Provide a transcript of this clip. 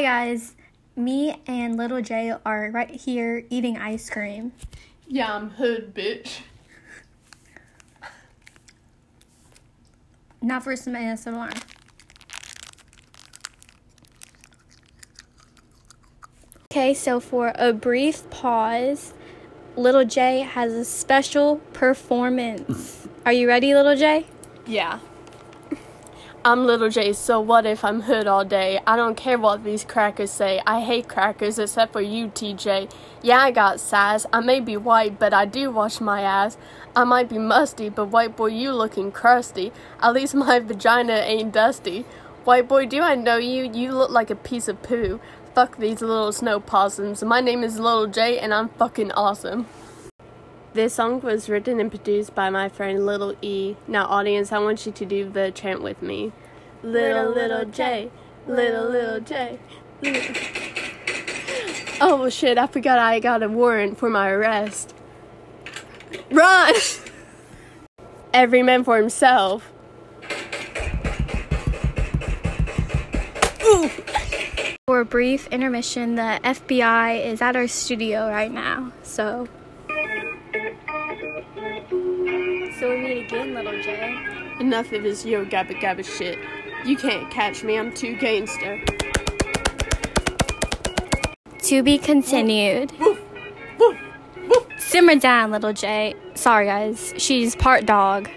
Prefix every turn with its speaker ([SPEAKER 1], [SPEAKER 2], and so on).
[SPEAKER 1] Hi guys, me and Little J are right here eating ice cream.
[SPEAKER 2] Yeah, I'm hood, bitch.
[SPEAKER 1] Now for some ASMR. Okay, so for a brief pause, Little J has a special performance. Are you ready, Little J?
[SPEAKER 2] Yeah. I'm Little J, so what if I'm hood all day? I don't care what these crackers say. I hate crackers except for you, TJ. Yeah, I got size. I may be white, but I do wash my ass. I might be musty, but white boy, you looking crusty. At least my vagina ain't dusty. White boy, do I know you? You look like a piece of poo. Fuck these little snow possums. My name is Little J, and I'm fucking awesome. This song was written and produced by my friend Little E. Now, audience, I want you to do the chant with me. Little, little J. Little, little J. Little. Oh, shit, I forgot I got a warrant for my arrest. Run! Every man for himself. Ooh.
[SPEAKER 1] For a brief intermission, the FBI is at our studio right now, so. So we meet again, Little J.
[SPEAKER 2] Enough of this yo gabba gabba shit. You can't catch me, I'm too gangster.
[SPEAKER 1] To be continued. Simmer down, Little J. Sorry, guys. She's part dog.